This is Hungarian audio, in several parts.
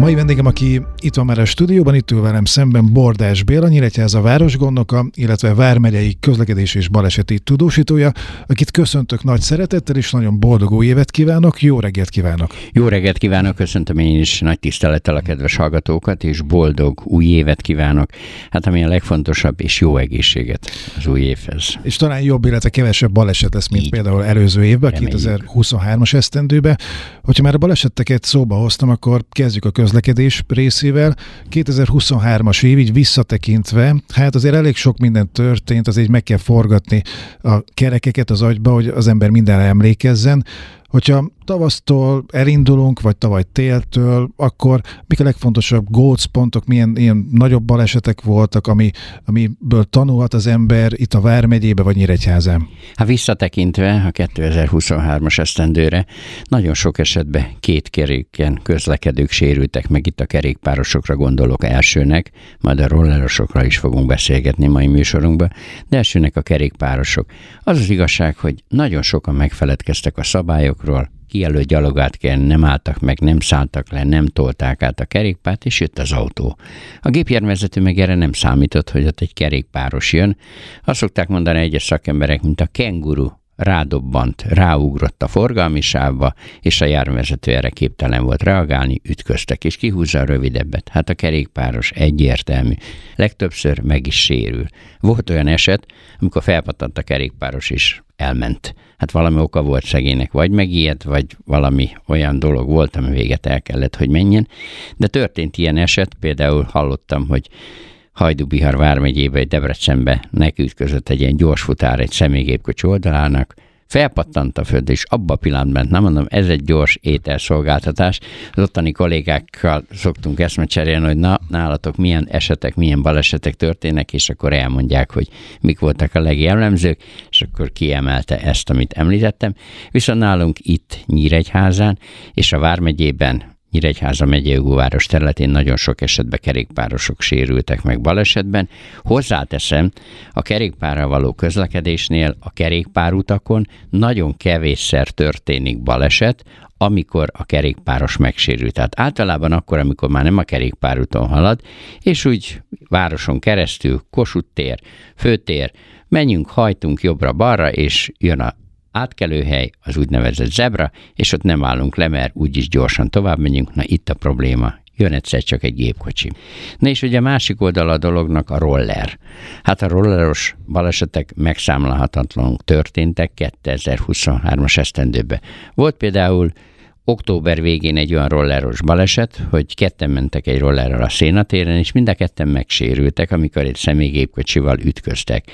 Mai vendégem, aki itt van már a stúdióban, itt ül velem szemben Bordás Béla, Nyíregyháza városgondnoka, illetve Vármegyei közlekedés és baleseti tudósítója, akit köszöntök nagy szeretettel, és nagyon boldog új évet kívánok, jó reggelt kívánok! Jó reggelt kívánok, köszöntöm én is nagy tisztelettel a kedves hallgatókat, és boldog új évet kívánok. Hát ami a legfontosabb, és jó egészséget az új évhez. És talán jobb, illetve kevesebb baleset lesz, mint Így. például előző évben, 2023-as esztendőben. Hogyha már a baleseteket szóba hoztam, akkor kezdjük a köz közlekedés részével. 2023-as év így visszatekintve, hát azért elég sok minden történt, azért meg kell forgatni a kerekeket az agyba, hogy az ember mindenre emlékezzen. Hogyha tavasztól elindulunk, vagy tavaly téltől, akkor mik a legfontosabb gócpontok, milyen ilyen nagyobb balesetek voltak, ami, amiből tanulhat az ember itt a Vármegyébe, vagy Nyíregyházán? Hát visszatekintve a 2023-as esztendőre nagyon sok esetben két keréken közlekedők sérültek meg, itt a kerékpárosokra gondolok elsőnek, majd a rollerosokra is fogunk beszélgetni mai műsorunkban, de elsőnek a kerékpárosok. Az az igazság, hogy nagyon sokan megfeledkeztek a szabályokról, kijelölt gyalogát kell, nem álltak meg, nem szálltak le, nem tolták át a kerékpárt, és jött az autó. A gépjárművezető meg erre nem számított, hogy ott egy kerékpáros jön. Azt szokták mondani egyes szakemberek, mint a kenguru, rádobbant, ráugrott a forgalmi sávba, és a járművezető erre képtelen volt reagálni, ütköztek, és kihúzza a rövidebbet. Hát a kerékpáros egyértelmű. Legtöbbször meg is sérül. Volt olyan eset, amikor felpatant a kerékpáros is elment. Hát valami oka volt szegénynek, vagy megijedt, vagy valami olyan dolog volt, ami véget el kellett, hogy menjen. De történt ilyen eset, például hallottam, hogy Hajdubihar vármegyébe, egy Debrecenbe nekiütközött egy ilyen gyors futár egy személygépkocsi oldalának, felpattant a föld, és abba a pillanatban, nem mondom, ez egy gyors ételszolgáltatás. Az ottani kollégákkal szoktunk eszmet cserélni, hogy na, nálatok milyen esetek, milyen balesetek történnek, és akkor elmondják, hogy mik voltak a legjellemzők, és akkor kiemelte ezt, amit említettem. Viszont nálunk itt Nyíregyházán és a Vármegyében Nyíregyháza megyei város területén nagyon sok esetben kerékpárosok sérültek meg balesetben. Hozzáteszem, a kerékpárral való közlekedésnél a kerékpárutakon nagyon kevésszer történik baleset, amikor a kerékpáros megsérült. Tehát általában akkor, amikor már nem a kerékpárúton halad, és úgy városon keresztül, Kossuth tér, főtér, menjünk, hajtunk jobbra-balra, és jön a átkelőhely, az úgynevezett zebra, és ott nem állunk le, mert úgyis gyorsan tovább megyünk, na itt a probléma, jön egyszer csak egy gépkocsi. Na és ugye a másik oldala a dolognak a roller. Hát a rolleros balesetek megszámlálhatatlanul történtek 2023-as esztendőben. Volt például október végén egy olyan rolleros baleset, hogy ketten mentek egy rollerrel a szénatéren, és mind a ketten megsérültek, amikor egy személygépkocsival ütköztek.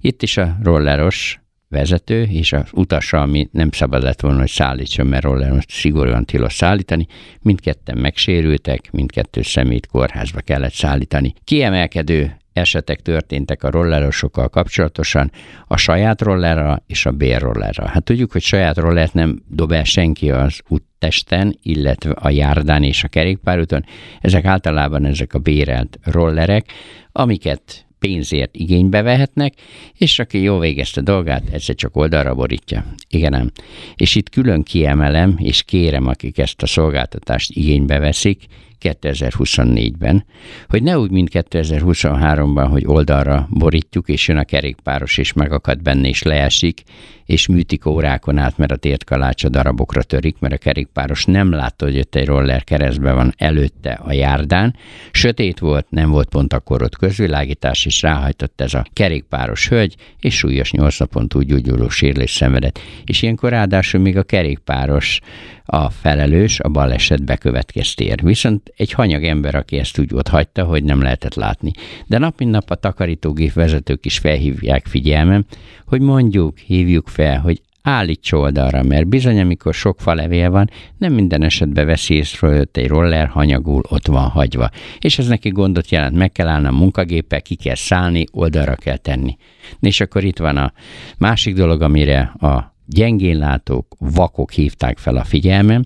Itt is a rolleros vezető és az utasa, ami nem szabad lett volna, hogy szállítson, mert róla szigorúan tilos szállítani, mindketten megsérültek, mindkettő szemét kórházba kellett szállítani. Kiemelkedő esetek történtek a rollerosokkal kapcsolatosan, a saját rollerra és a bérrollerra. Hát tudjuk, hogy saját rollert nem dob el senki az úttesten, illetve a járdán és a kerékpárúton. Ezek általában ezek a bérelt rollerek, amiket pénzért igénybe vehetnek, és aki jó végezte dolgát, egyszer csak oldalra borítja. Igen. És itt külön kiemelem, és kérem, akik ezt a szolgáltatást igénybe veszik, 2024-ben, hogy ne úgy, mint 2023-ban, hogy oldalra borítjuk, és jön a kerékpáros, és megakad benne, és leesik, és műtik órákon át, mert a tértkalács a darabokra törik, mert a kerékpáros nem látta, hogy ott egy roller keresztbe van előtte a járdán. Sötét volt, nem volt pont akkor ott közvilágítás, és ráhajtott ez a kerékpáros hölgy, és súlyos nyolc napon túl gyógyuló sérülés szenvedett. És ilyenkor ráadásul még a kerékpáros a felelős a baleset bekövetkeztér. Viszont egy hanyag ember, aki ezt úgy ott hagyta, hogy nem lehetett látni. De nap mint nap a takarítógép vezetők is felhívják figyelmem, hogy mondjuk, hívjuk fel, hogy állíts oldalra, mert bizony, amikor sok falevél van, nem minden esetben veszi észre, hogy egy roller hanyagul ott van hagyva. És ez neki gondot jelent, meg kell állni a munkagéppel, ki kell szállni, oldalra kell tenni. És akkor itt van a másik dolog, amire a gyengénlátók, vakok hívták fel a figyelmem.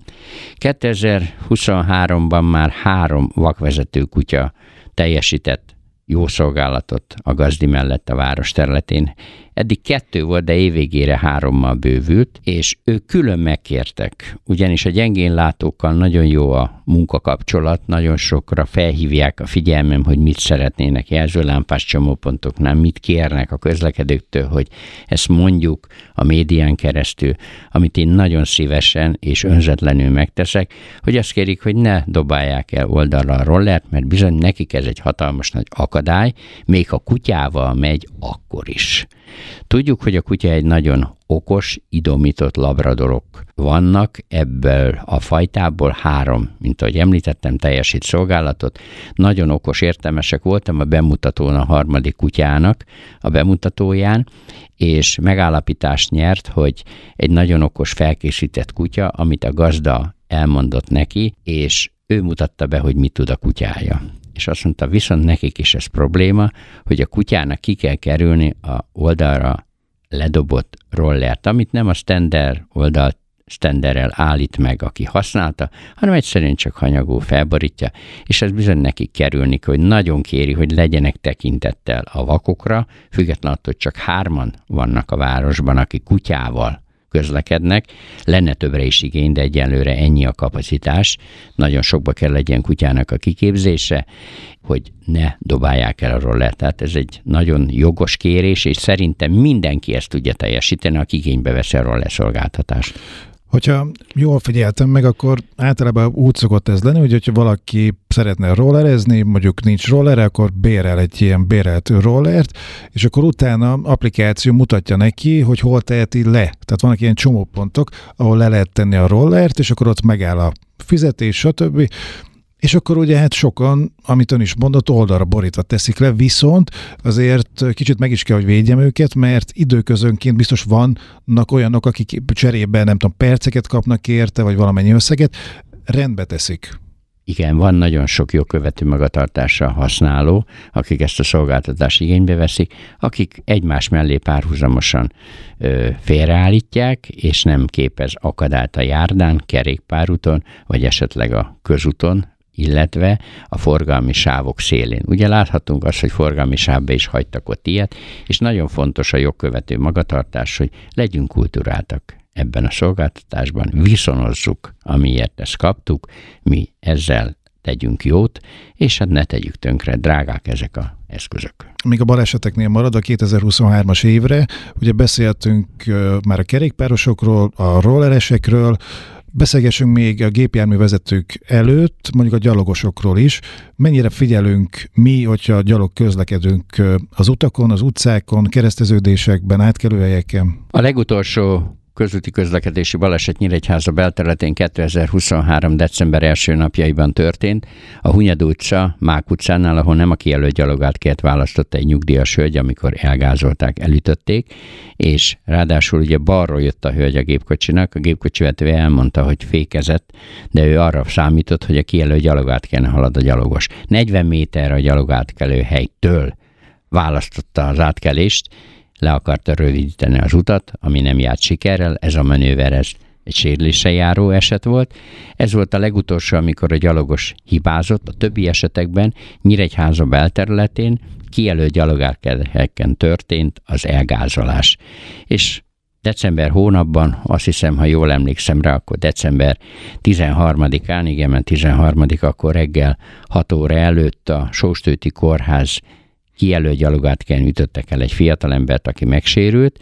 2023-ban már három vakvezető kutya teljesített jó szolgálatot a gazdi mellett a város területén. Eddig kettő volt, de évvégére hárommal bővült, és ők külön megkértek, ugyanis a gyengén látókkal nagyon jó a munkakapcsolat, nagyon sokra felhívják a figyelmem, hogy mit szeretnének jelzőlámpás csomópontoknál, mit kérnek a közlekedőktől, hogy ezt mondjuk a médián keresztül, amit én nagyon szívesen és önzetlenül megteszek, hogy azt kérik, hogy ne dobálják el oldalra a rollert, mert bizony nekik ez egy hatalmas nagy akadály, még ha kutyával megy, akkor is. Tudjuk, hogy a kutya egy nagyon okos, idomított labradorok vannak, ebből a fajtából három, mint ahogy említettem, teljesít szolgálatot. Nagyon okos, értelmesek voltam a bemutatón a harmadik kutyának, a bemutatóján, és megállapítást nyert, hogy egy nagyon okos, felkészített kutya, amit a gazda elmondott neki, és ő mutatta be, hogy mit tud a kutyája és azt mondta, viszont nekik is ez probléma, hogy a kutyának ki kell kerülni a oldalra ledobott rollert, amit nem a stender oldalt standerrel állít meg, aki használta, hanem egyszerűen csak hanyagú felborítja, és ez bizony neki kerülni, hogy nagyon kéri, hogy legyenek tekintettel a vakokra, függetlenül attól, hogy csak hárman vannak a városban, aki kutyával közlekednek. Lenne többre is igény, de egyelőre ennyi a kapacitás. Nagyon sokba kell legyen kutyának a kiképzése, hogy ne dobálják el a rollert. Tehát ez egy nagyon jogos kérés, és szerintem mindenki ezt tudja teljesíteni, aki igénybe veszi a roller szolgáltatást. Hogyha jól figyeltem meg, akkor általában úgy szokott ez lenni, hogy hogyha valaki szeretne rollerezni, mondjuk nincs roller, akkor bérel egy ilyen bérelt rollert, és akkor utána applikáció mutatja neki, hogy hol teheti le. Tehát vannak ilyen csomópontok, ahol le lehet tenni a rollert, és akkor ott megáll a fizetés, stb. És akkor ugye hát sokan, amit ön is mondott, oldalra borítva teszik le, viszont azért kicsit meg is kell, hogy védjem őket, mert időközönként biztos vannak olyanok, akik cserében nem tudom, perceket kapnak érte, vagy valamennyi összeget, rendbe teszik. Igen, van nagyon sok jogkövető magatartása használó, akik ezt a szolgáltatást igénybe veszik, akik egymás mellé párhuzamosan ö, félreállítják, és nem képez akadályt a járdán, kerékpárúton, vagy esetleg a közúton, illetve a forgalmi sávok szélén. Ugye láthatunk azt, hogy forgalmi sávba is hagytak ott ilyet, és nagyon fontos a jogkövető magatartás, hogy legyünk kulturáltak ebben a szolgáltatásban, viszonozzuk, amiért ezt kaptuk, mi ezzel tegyünk jót, és hát ne tegyük tönkre, drágák ezek a eszközök. Még a baleseteknél marad a 2023-as évre, ugye beszéltünk már a kerékpárosokról, a rolleresekről, Beszélgessünk még a gépjárművezetők előtt, mondjuk a gyalogosokról is. Mennyire figyelünk mi, hogyha gyalog közlekedünk az utakon, az utcákon, kereszteződésekben, átkelőhelyeken? A legutolsó közúti közlekedési baleset Nyíregyháza belterületén 2023. december első napjaiban történt. A Hunyad utca, Mák utcánál, ahol nem a kijelölt gyalogát kért választotta egy nyugdíjas hölgy, amikor elgázolták, elütötték, és ráadásul ugye balról jött a hölgy a gépkocsinak, a gépkocsi vetője elmondta, hogy fékezett, de ő arra számított, hogy a kijelölt gyalogát halad a gyalogos. 40 méter a gyalogátkelő helytől választotta az átkelést, le akarta rövidíteni az utat, ami nem járt sikerrel, ez a manőver ez egy sérülése járó eset volt. Ez volt a legutolsó, amikor a gyalogos hibázott, a többi esetekben Nyíregyháza belterületén kijelölt gyalogárkedhelyeken történt az elgázolás. És december hónapban, azt hiszem, ha jól emlékszem rá, akkor december 13-án, igen, mert 13 akkor reggel 6 óra előtt a Sóstőti Kórház kijelölt gyalogátkelyen ütöttek el egy fiatalembert, aki megsérült,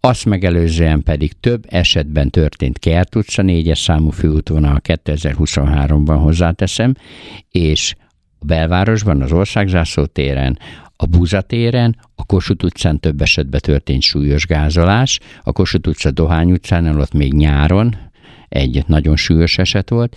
azt megelőzően pedig több esetben történt Kert utca 4-es számú főútvonal 2023-ban hozzáteszem, és a belvárosban, az Országzászló téren, a Búza téren, a Kossuth utcán több esetben történt súlyos gázolás, a Kossuth utca Dohány utcán, ott még nyáron egy nagyon súlyos eset volt,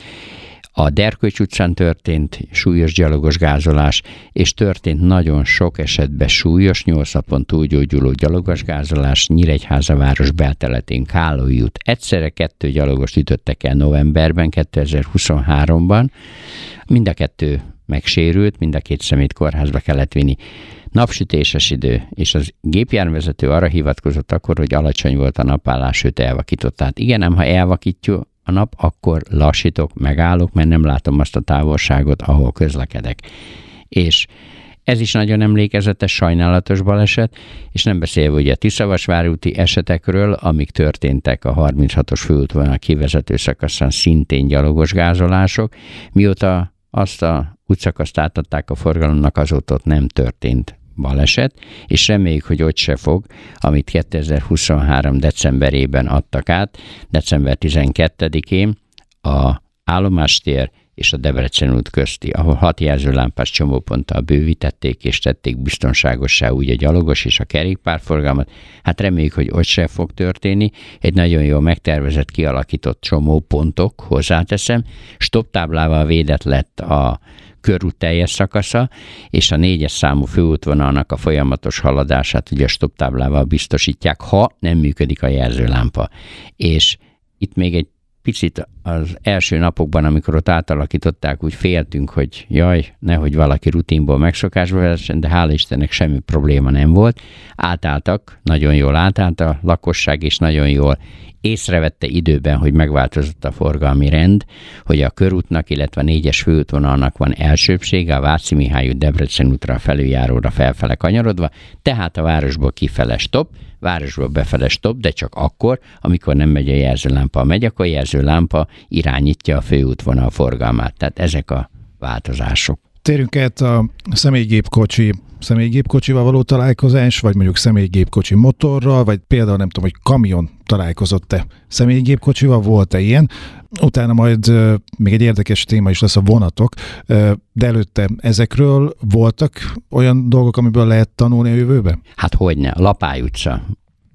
a Derköcs utcán történt súlyos gyalogos gázolás, és történt nagyon sok esetben súlyos, nyolc napon túlgyógyuló gyalogos gázolás Nyíregyháza város belteletén Kálói út. Egyszerre kettő gyalogos ütöttek el novemberben, 2023-ban. Mind a kettő megsérült, mind a két szemét kórházba kellett vinni. Napsütéses idő, és az gépjárművezető arra hivatkozott akkor, hogy alacsony volt a napállás, őt elvakított. Tehát igen, nem, ha elvakítjuk, a nap, akkor lassítok, megállok, mert nem látom azt a távolságot, ahol közlekedek. És Ez is nagyon emlékezetes, sajnálatos baleset, és nem beszélve ugye a Tiszavasvári úti esetekről, amik történtek a 36-os főútvonal kivezető szakaszán szintén gyalogos gázolások. Mióta azt a útszakaszt átadták a forgalomnak, azóta ott nem történt baleset, és reméljük, hogy ott se fog, amit 2023. decemberében adtak át, december 12-én a állomástér és a Debrecen út közti, ahol hat jelzőlámpás csomóponttal bővítették és tették biztonságossá úgy a gyalogos és a kerékpárforgalmat. Hát reméljük, hogy ott se fog történni. Egy nagyon jó megtervezett, kialakított csomópontok, hozzáteszem. Stop táblával védett lett a körút teljes szakasza, és a négyes számú főútvonalnak a folyamatos haladását ugye a stop táblával biztosítják, ha nem működik a jelzőlámpa. És itt még egy picit az első napokban, amikor ott átalakították, úgy féltünk, hogy jaj, nehogy valaki rutinból megszokásba vezessen, de hála Istennek semmi probléma nem volt. Átálltak, nagyon jól átállt a lakosság, és nagyon jól észrevette időben, hogy megváltozott a forgalmi rend, hogy a körútnak, illetve a négyes főútvonalnak van elsőbsége, a Váci Mihály út Debrecen útra felüljáróra felfele kanyarodva, tehát a városból kifele stop, városból befele stop, de csak akkor, amikor nem megy a jelzőlámpa. Ha megy, akkor a jelzőlámpa irányítja a főútvonal forgalmát. Tehát ezek a változások. Térjünk át a személygépkocsi személygépkocsival való találkozás, vagy mondjuk személygépkocsi motorral, vagy például nem tudom, hogy kamion találkozott-e személygépkocsival, volt-e ilyen. Utána majd még egy érdekes téma is lesz a vonatok, de előtte ezekről voltak olyan dolgok, amiből lehet tanulni a jövőbe? Hát hogyne, Lapály utca.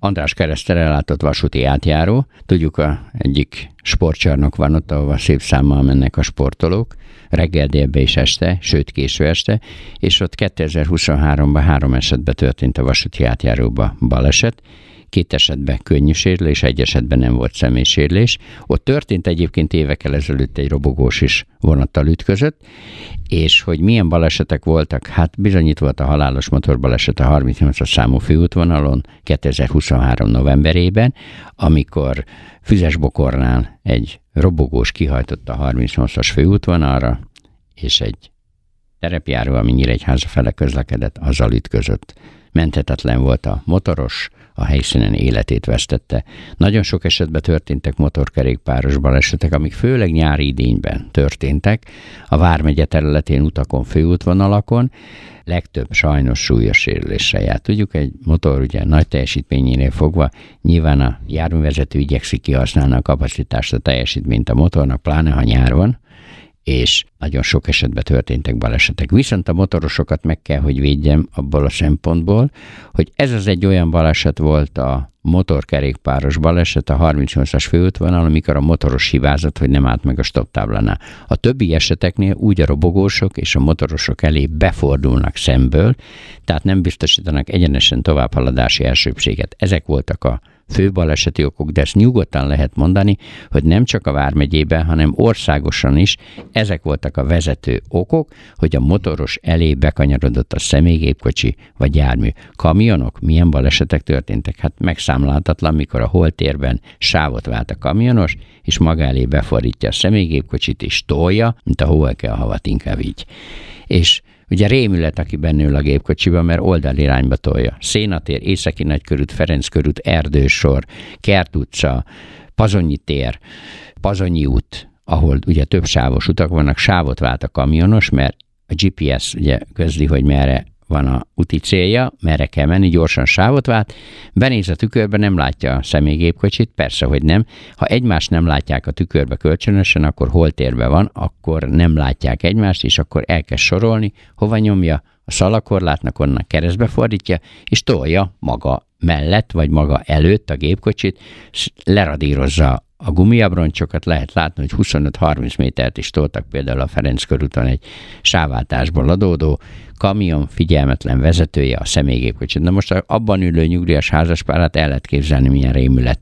András keresztel ellátott vasúti átjáró. Tudjuk, a egyik sportcsarnok van ott, ahova szép számmal mennek a sportolók. Reggel, délbe és este, sőt késő este, és ott 2023-ban három esetben történt a vasúti átjáróba baleset, két esetben könnyű sérülés, egy esetben nem volt személysérülés. Ott történt egyébként évekkel ezelőtt egy robogós is vonattal ütközött, és hogy milyen balesetek voltak, hát bizonyít volt a halálos motorbaleset a 38-as számú főútvonalon 2023 novemberében, amikor Füzesbokornál egy robogós kihajtott a 38-as főútvonalra, és egy terepjáró, ami háza fele közlekedett, azzal ütközött. Menthetetlen volt a motoros, a helyszínen életét vesztette. Nagyon sok esetben történtek motorkerékpáros balesetek, amik főleg nyári idényben történtek, a Vármegye területén utakon, főútvonalakon, legtöbb sajnos súlyos sérüléssel jár. Tudjuk, egy motor ugye nagy teljesítményénél fogva nyilván a járművezető igyekszik kihasználni a kapacitást, a teljesítményt a motornak, pláne ha nyár van, és nagyon sok esetben történtek balesetek. Viszont a motorosokat meg kell, hogy védjem abból a szempontból, hogy ez az egy olyan baleset volt a motorkerékpáros baleset a 38-as főútvonal, amikor a motoros hibázott, hogy nem állt meg a stop táblánál. A többi eseteknél úgy a robogósok és a motorosok elé befordulnak szemből, tehát nem biztosítanak egyenesen továbbhaladási elsőbséget. Ezek voltak a fő baleseti okok, de ezt nyugodtan lehet mondani, hogy nem csak a Vármegyében, hanem országosan is ezek voltak a vezető okok, hogy a motoros elé bekanyarodott a személygépkocsi vagy jármű. Kamionok, milyen balesetek történtek? Hát megszámláltatlan, mikor a holtérben sávot vált a kamionos, és maga elé befordítja a személygépkocsit, és tolja, mint a hóelke a havat, inkább így. És Ugye rémület, aki bennül a gépkocsiba, mert oldalirányba tolja. Szénatér, Északi Nagykörút, Ferenc körút, Erdősor, Kert utca, Pazonyi tér, Pazonyi út, ahol ugye több sávos utak vannak, sávot vált a kamionos, mert a GPS ugye közli, hogy merre van a úti célja, merre kell menni, gyorsan sávot vált, benéz a tükörbe, nem látja a személygépkocsit, persze, hogy nem. Ha egymást nem látják a tükörbe kölcsönösen, akkor hol térbe van, akkor nem látják egymást, és akkor elkezd sorolni, hova nyomja, a szalakorlátnak onnan keresztbe fordítja, és tolja maga mellett, vagy maga előtt a gépkocsit, leradírozza a gumiabroncsokat lehet látni, hogy 25-30 métert is toltak például a Ferenc körúton egy sáváltásból adódó kamion figyelmetlen vezetője a személygépkocsit. Na most abban ülő nyugdíjas házaspárát el lehet képzelni, milyen rémület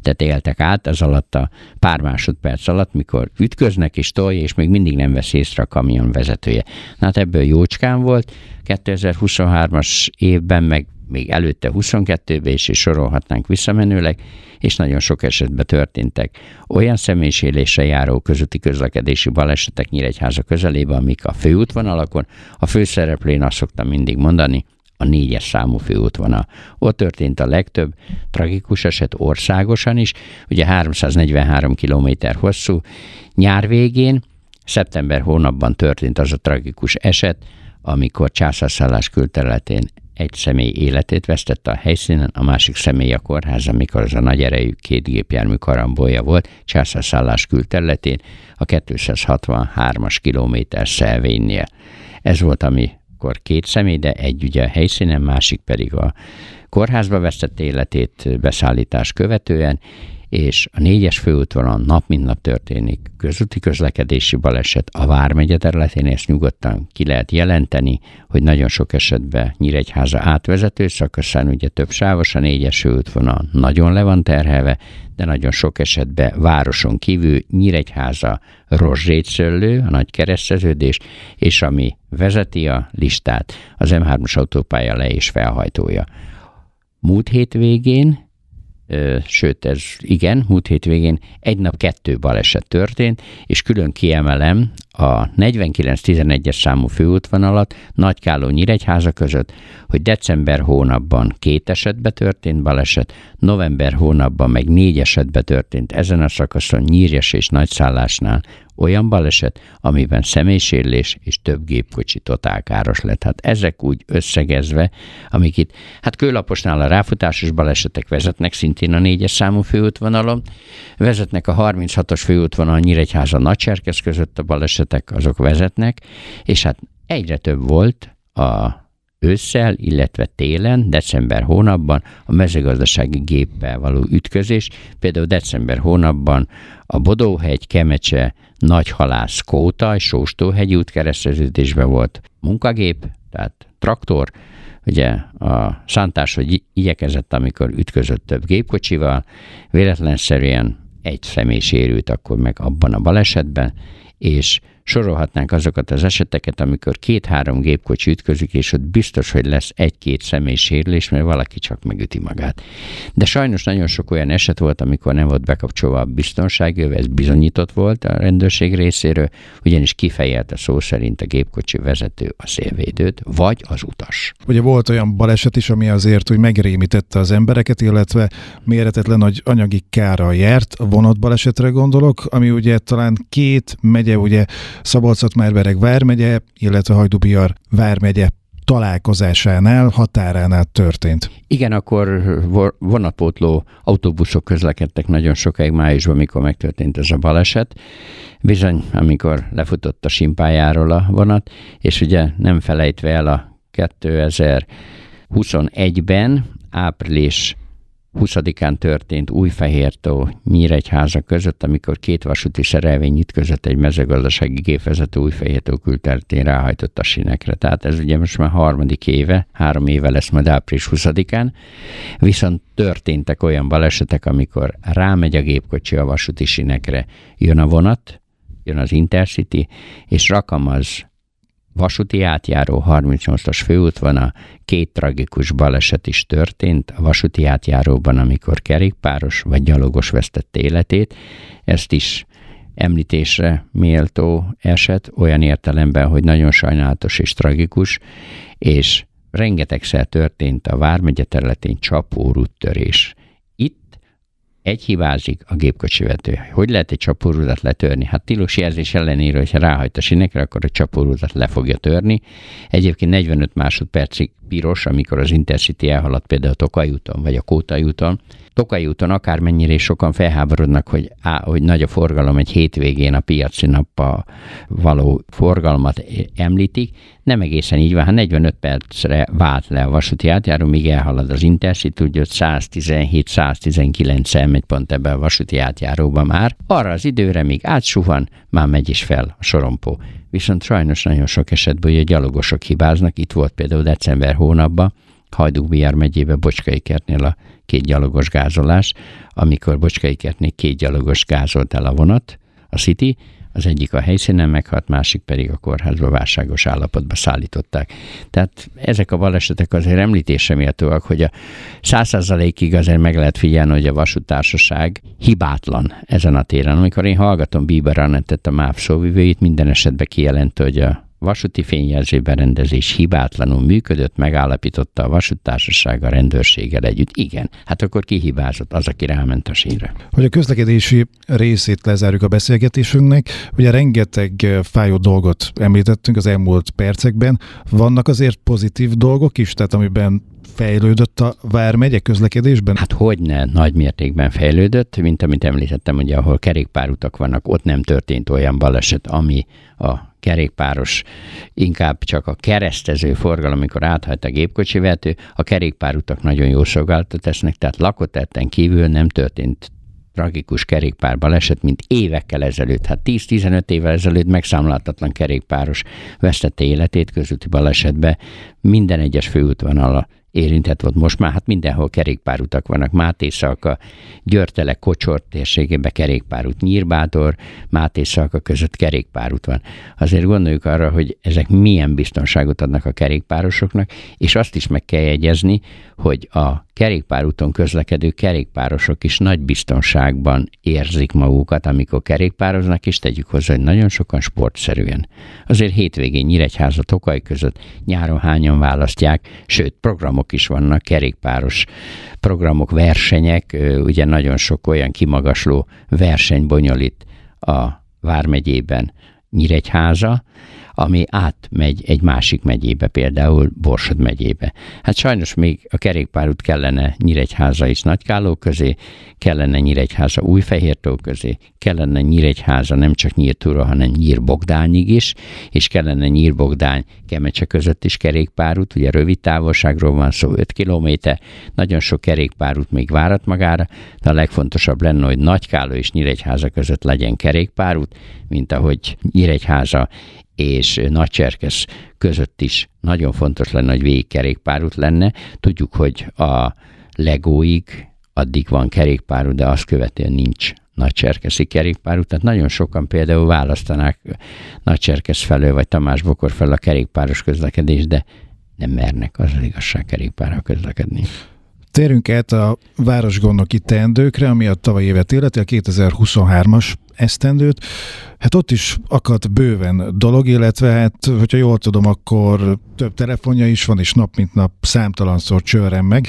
tehát éltek át az alatt a pár másodperc alatt, mikor ütköznek és tolja, és még mindig nem vesz észre a kamion vezetője. Na hát ebből jócskán volt, 2023-as évben meg még előtte 22-be is, és sorolhatnánk visszamenőleg, és nagyon sok esetben történtek olyan személyisélésre járó közötti közlekedési balesetek Nyíregyháza közelében, amik a főútvonalakon, a főszereplőn azt szoktam mindig mondani, a négyes számú főútvonal. Ott történt a legtöbb tragikus eset országosan is, ugye 343 km hosszú, nyár végén, szeptember hónapban történt az a tragikus eset, amikor császárszállás külterületén egy személy életét vesztette a helyszínen, a másik személy a kórház, amikor az a nagy erejű két gépjármű karambolja volt, császárszállás külterületén, a 263-as kilométer szelvénynél. Ez volt, ami akkor két személy, de egy ugye a helyszínen, másik pedig a kórházba vesztett életét beszállítás követően, és a négyes főútvonalon nap mint nap történik közúti közlekedési baleset a Vármegye területén, ezt nyugodtan ki lehet jelenteni, hogy nagyon sok esetben Nyíregyháza átvezető szakaszán, ugye több sávos a négyes főútvonal nagyon le van terhelve, de nagyon sok esetben városon kívül Nyíregyháza Rozsrétszöllő, a nagy kereszteződés, és ami vezeti a listát, az M3-as autópálya le- és felhajtója. Múlt hétvégén sőt ez igen, múlt hétvégén egy nap kettő baleset történt, és külön kiemelem a 49-11-es számú főútvonalat Nagykáló Nyíregyháza között, hogy december hónapban két esetbe történt baleset, november hónapban meg négy esetbe történt ezen a szakaszon Nyírjes és Nagyszállásnál olyan baleset, amiben személysérülés és több gépkocsi totálkáros lett. Hát ezek úgy összegezve, amik itt, hát kőlaposnál a ráfutásos balesetek vezetnek, szintén a négyes számú főútvonalon, vezetnek a 36-os főútvonal Nyíregyháza Nagycserkesz között a balesetek, azok vezetnek, és hát egyre több volt a ősszel, illetve télen, december hónapban a mezőgazdasági géppel való ütközés. Például december hónapban a Bodóhegy, Kemecse, Nagyhalász, Kóta Sóstóhegy útkereszteződésben volt munkagép, tehát traktor, ugye a szántás, hogy igyekezett, amikor ütközött több gépkocsival, véletlenszerűen egy személy sérült akkor meg abban a balesetben, és sorolhatnánk azokat az eseteket, amikor két-három gépkocsi ütközik, és ott biztos, hogy lesz egy-két személy sérülés, mert valaki csak megüti magát. De sajnos nagyon sok olyan eset volt, amikor nem volt bekapcsolva a biztonságjöve, ez bizonyított volt a rendőrség részéről, ugyanis kifejelte szó szerint a gépkocsi vezető a szélvédőt, vagy az utas. Ugye volt olyan baleset is, ami azért úgy megrémítette az embereket, illetve méretetlen nagy anyagi kára járt, a vonatbalesetre gondolok, ami ugye talán két megye, ugye Szabolcs-Szatmárbereg vármegye, illetve Hajdubihar vármegye találkozásánál, határánál történt. Igen, akkor vonatpótló autóbuszok közlekedtek nagyon sokáig májusban, amikor megtörtént ez a baleset. Bizony, amikor lefutott a simpájáról a vonat, és ugye nem felejtve el a 2021-ben, április 20-án történt Újfehértó Nyíregyháza között, amikor két vasúti szerelvény ütközött egy mezőgazdasági gépvezető Újfehértó külterületén ráhajtott a sinekre. Tehát ez ugye most már harmadik éve, három éve lesz majd április 20-án, viszont történtek olyan balesetek, amikor rámegy a gépkocsi a vasúti sinekre, jön a vonat, jön az Intercity, és rakamaz vasúti átjáró 38-as főútvonal két tragikus baleset is történt a vasúti átjáróban, amikor kerékpáros vagy gyalogos vesztette életét. Ezt is említésre méltó eset, olyan értelemben, hogy nagyon sajnálatos és tragikus, és rengetegszer történt a Vármegye területén csapórúttörés egy hibázik a gépkocsivető. Hogy lehet egy csapórudat letörni? Hát tilos jelzés ellenére, hogyha ráhajt a sinekre, akkor a csapórudat le fogja törni. Egyébként 45 másodpercig piros, amikor az Intercity elhaladt például a Tokaj úton, vagy a Kótai úton, Tokai úton akármennyire is sokan felháborodnak, hogy, á, hogy nagy a forgalom egy hétvégén a piaci nappal való forgalmat említik. Nem egészen így van, ha 45 percre vált le a vasúti átjáró, míg elhalad az Intercity, úgy 117-119 elmegy pont ebbe a vasúti átjáróba már. Arra az időre, míg átsuhan, már megy is fel a sorompó. Viszont sajnos nagyon sok esetben a gyalogosok hibáznak, itt volt például december hónapban, Hajduk-Bihar megyébe Bocskai kertnél a két gyalogos gázolás, amikor Bocskai kertnél két gyalogos gázolt el a vonat, a City, Az egyik a helyszínen meghalt, másik pedig a kórházba válságos állapotba szállították. Tehát ezek a balesetek azért említésre méltóak, hogy a százszázalékig azért meg lehet figyelni, hogy a vasútársaság hibátlan ezen a téren. Amikor én hallgatom Bieber Annettet, a MÁV szóvivőit, minden esetben kijelent, hogy a vasúti fényjelző berendezés hibátlanul működött, megállapította a vasúttársaság a rendőrséggel együtt. Igen, hát akkor ki hibázott? Az, aki ráment a sínre. Hogy a közlekedési részét lezárjuk a beszélgetésünknek, ugye rengeteg fájó dolgot említettünk az elmúlt percekben. Vannak azért pozitív dolgok is, tehát amiben fejlődött a Vármegye közlekedésben? Hát hogyne, nagy mértékben fejlődött, mint amit említettem, hogy ahol kerékpárutak vannak, ott nem történt olyan baleset, ami a kerékpáros, inkább csak a keresztező forgalom, amikor áthagyt a gépkocsi vető, a kerékpárutak nagyon jó szolgáltat tesznek, tehát lakotetten kívül nem történt tragikus kerékpárbaleset, mint évekkel ezelőtt. Hát 10-15 évvel ezelőtt megszámláltatlan kerékpáros vesztette életét közúti balesetbe minden egyes főútvonal érintett volt. Most már hát mindenhol kerékpárutak vannak. Máté Szalka, Györtele, Kocsor térségében kerékpárút, Nyírbátor, Máté Szalka között kerékpárút van. Azért gondoljuk arra, hogy ezek milyen biztonságot adnak a kerékpárosoknak, és azt is meg kell jegyezni, hogy a kerékpárúton közlekedő kerékpárosok is nagy biztonságban érzik magukat, amikor kerékpároznak, és tegyük hozzá, hogy nagyon sokan sportszerűen. Azért hétvégén Nyíregyháza Tokaj között nyáron hányan választják, sőt, programok is vannak, kerékpáros programok, versenyek, ugye nagyon sok olyan kimagasló verseny bonyolít a Vármegyében Nyíregyháza, ami átmegy egy másik megyébe, például Borsod megyébe. Hát sajnos még a kerékpárút kellene Nyíregyháza és Nagykáló közé, kellene Nyíregyháza Újfehértó közé, kellene Nyíregyháza nem csak Nyírtúra, hanem Nyírbogdányig is, és kellene Nyírbogdány Kemecse között is kerékpárút, ugye rövid távolságról van szó, 5 kilométer, nagyon sok kerékpárút még várat magára, de a legfontosabb lenne, hogy Nagykáló és Nyíregyháza között legyen kerékpárút, mint ahogy Nyíregyháza és Nagycserkesz között is nagyon fontos lenne, hogy végig kerékpárút lenne. Tudjuk, hogy a Legóig addig van kerékpárút, de azt követően nincs nagycserkeszi kerékpárút, tehát nagyon sokan például választanák nagycserkesz felől, vagy Tamás Bokor fel a kerékpáros közlekedés, de nem mernek az, az igazság kerékpárral közlekedni. Térünk át a városgondnoki teendőkre, ami a tavalyi évet illeti, a 2023-as esztendőt. Hát ott is akadt bőven dolog, illetve hát, hogyha jól tudom, akkor több telefonja is van, és nap mint nap számtalanszor csörren meg.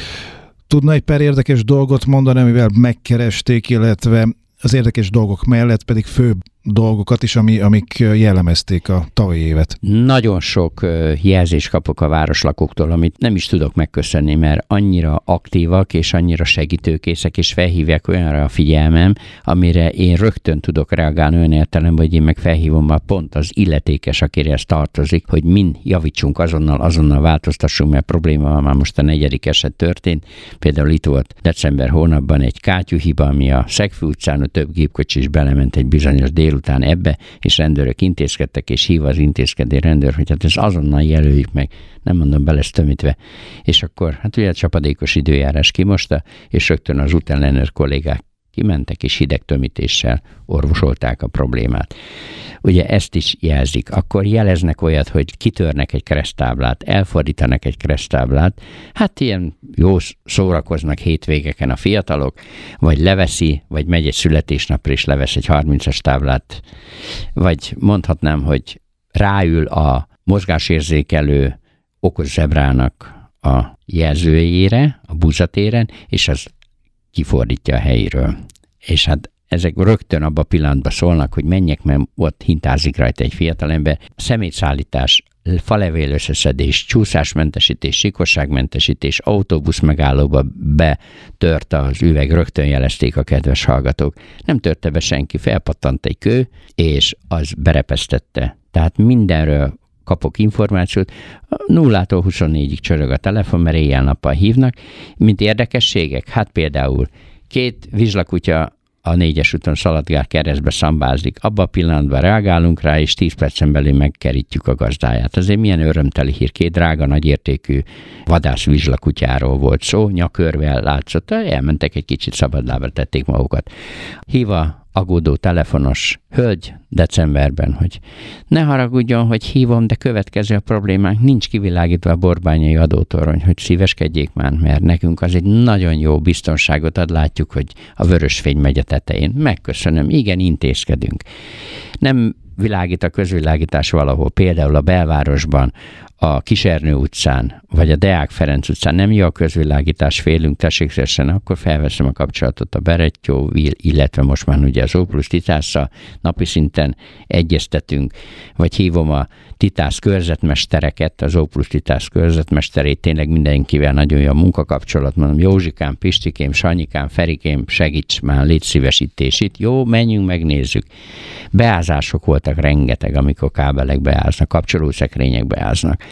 Tudna egy pár érdekes dolgot mondani, amivel megkeresték, illetve az érdekes dolgok mellett pedig főbb dolgokat is, ami, amik jellemezték a tavalyi évet. Nagyon sok jelzést kapok a városlakóktól, amit nem is tudok megköszönni, mert annyira aktívak és annyira segítőkészek, és felhívják olyanra a figyelmem, amire én rögtön tudok reagálni olyan értelemben, hogy én meg felhívom már pont az illetékes, akire ez tartozik, hogy mind javítsunk azonnal, azonnal változtassunk, mert probléma már most a negyedik eset történt. Például itt volt december hónapban egy kátyúhiba, ami a Szegfű utcán a több gépkocsi is belement egy bizonyos dél délután ebbe, és rendőrök intézkedtek, és hív az intézkedő rendőr, hogy hát ez azonnal jelöljük meg, nem mondom be lesz tömítve. És akkor, hát ugye a csapadékos időjárás kimosta, és rögtön az utálenőr kollégák kimentek, és hideg tömítéssel orvosolták a problémát. Ugye ezt is jelzik. Akkor jeleznek olyat, hogy kitörnek egy keresztáblát, elfordítanak egy keresztáblát, hát ilyen jó szórakoznak hétvégeken a fiatalok, vagy leveszi, vagy megy egy születésnapra, és levesz egy 30-as táblát, vagy mondhatnám, hogy ráül a mozgásérzékelő okos zebrának a jelzőjére, a buzatéren, és az kifordítja a helyéről. És hát ezek rögtön abban a pillanatban szólnak, hogy menjek, mert ott hintázik rajta egy fiatalember. Szemétszállítás, falevél összeszedés, csúszásmentesítés, sikosságmentesítés, autóbusz megállóba betört az üveg, rögtön jelezték a kedves hallgatók. Nem törte be senki, felpattant egy kő, és az berepesztette. Tehát mindenről kapok információt, 0-tól 24-ig csörög a telefon, mert éjjel-nappal hívnak. Mint érdekességek, hát például két vizslakutya a négyes úton szaladgál keresztbe szambázik. Abba a pillanatban reagálunk rá, és 10 percen belül megkerítjük a gazdáját. Azért milyen örömteli hír, két drága, nagyértékű vadász vizslakutyáról volt szó, nyakörvel látszott, elmentek egy kicsit szabadlábra tették magukat. Híva agódó telefonos hölgy decemberben, hogy ne haragudjon, hogy hívom, de következő a problémánk, nincs kivilágítva a borbányai adótorony, hogy szíveskedjék már, mert nekünk az egy nagyon jó biztonságot ad, látjuk, hogy a vörös fény megy a tetején. Megköszönöm, igen, intézkedünk. Nem világít a közvilágítás valahol, például a belvárosban, a Kisernő utcán, vagy a Deák Ferenc utcán nem jó a közvilágítás, félünk, tessék szépen, akkor felveszem a kapcsolatot a Berettyó, illetve most már ugye az Opus Titásza, napi szinten egyeztetünk, vagy hívom a Titász körzetmestereket, az Opus Titász körzetmesterét, tényleg mindenkivel nagyon jó a munkakapcsolat, mondom, Józsikám, Pistikém, Sanyikám, Ferikém, segíts már, légy itt, jó, menjünk, megnézzük. Beázások voltak rengeteg, amikor kábelek beáznak, kapcsolószekrények beáznak.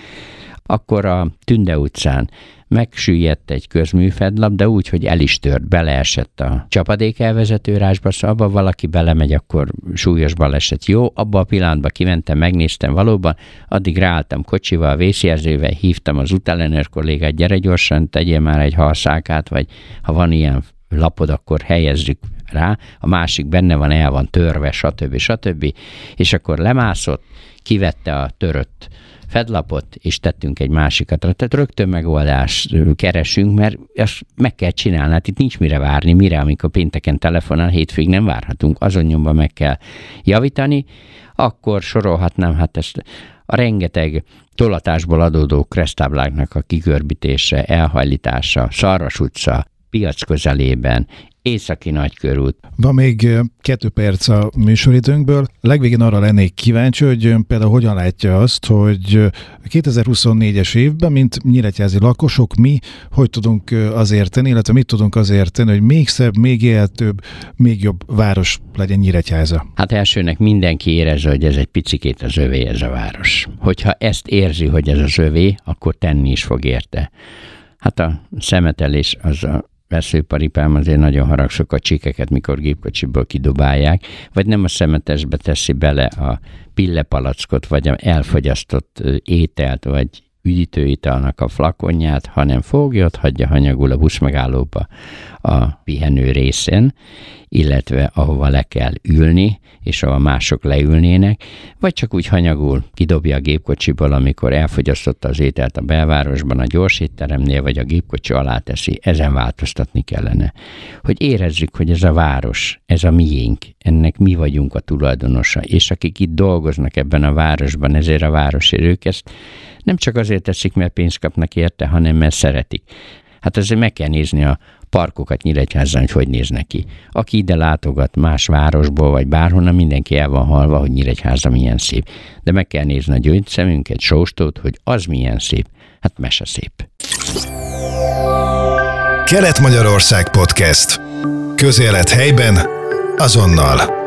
Akkor a Tünde utcán megsüllyedt egy közműfedlap, de úgy, hogy el is tört, beleesett a csapadék elvezetőrásba, szóval abba valaki belemegy, akkor súlyos baleset. Jó, abba a pillanatban kimentem, megnéztem valóban, addig ráálltam kocsival, vészjelzővel, hívtam az utálenőr kollégát, gyere gyorsan, tegyél már egy halszákát, vagy ha van ilyen lapod, akkor helyezzük rá, a másik benne van, el van törve, stb. stb. És akkor lemászott, kivette a törött fedlapot, és tettünk egy másikat. Tehát rögtön megoldást keresünk, mert ezt meg kell csinálni. Hát itt nincs mire várni, mire, amikor pénteken telefonál, hétfőig nem várhatunk, azon nyomban meg kell javítani, akkor sorolhatnám hát ezt a rengeteg tolatásból adódó kresztábláknak a kikörbítése, elhajlítása, Szarvas utca, piac közelében, Északi Nagykörút. Van még kettő perc a műsoridőnkből. Legvégén arra lennék kíváncsi, hogy például hogyan látja azt, hogy 2024-es évben, mint nyíregyházi lakosok, mi hogy tudunk azért tenni, illetve mit tudunk azért tenni, hogy még szebb, még élhetőbb, még jobb város legyen Nyíregyháza? Hát elsőnek mindenki érezze, hogy ez egy picikét az övé ez a város. Hogyha ezt érzi, hogy ez az övé, akkor tenni is fog érte. Hát a szemetelés az a veszőparipám azért nagyon haragszok a csikeket, mikor gépkocsiból kidobálják, vagy nem a szemetesbe teszi bele a pillepalackot, vagy a elfogyasztott ételt, vagy üdítőitalnak a flakonját, hanem fogja, ott hagyja hanyagul a buszmegállóba a pihenő részen, illetve ahova le kell ülni, és ahol mások leülnének, vagy csak úgy hanyagul kidobja a gépkocsiból, amikor elfogyasztotta az ételt a belvárosban, a gyorsétteremnél, vagy a gépkocsi alá teszi. Ezen változtatni kellene. Hogy érezzük, hogy ez a város, ez a miénk, ennek mi vagyunk a tulajdonosa, és akik itt dolgoznak ebben a városban, ezért a városért ők ezt nem csak azért teszik, mert pénzt kapnak érte, hanem mert szeretik. Hát azért meg kell nézni a parkokat Nyíregyházan, hogy hogy néz neki. Aki ide látogat más városból, vagy bárhonnan, mindenki el van halva, hogy Nyíregyháza milyen szép. De meg kell nézni a gyöngyszemünket, sóstót, hogy az milyen szép. Hát mese szép. Kelet-Magyarország Podcast. Közélet helyben, azonnal.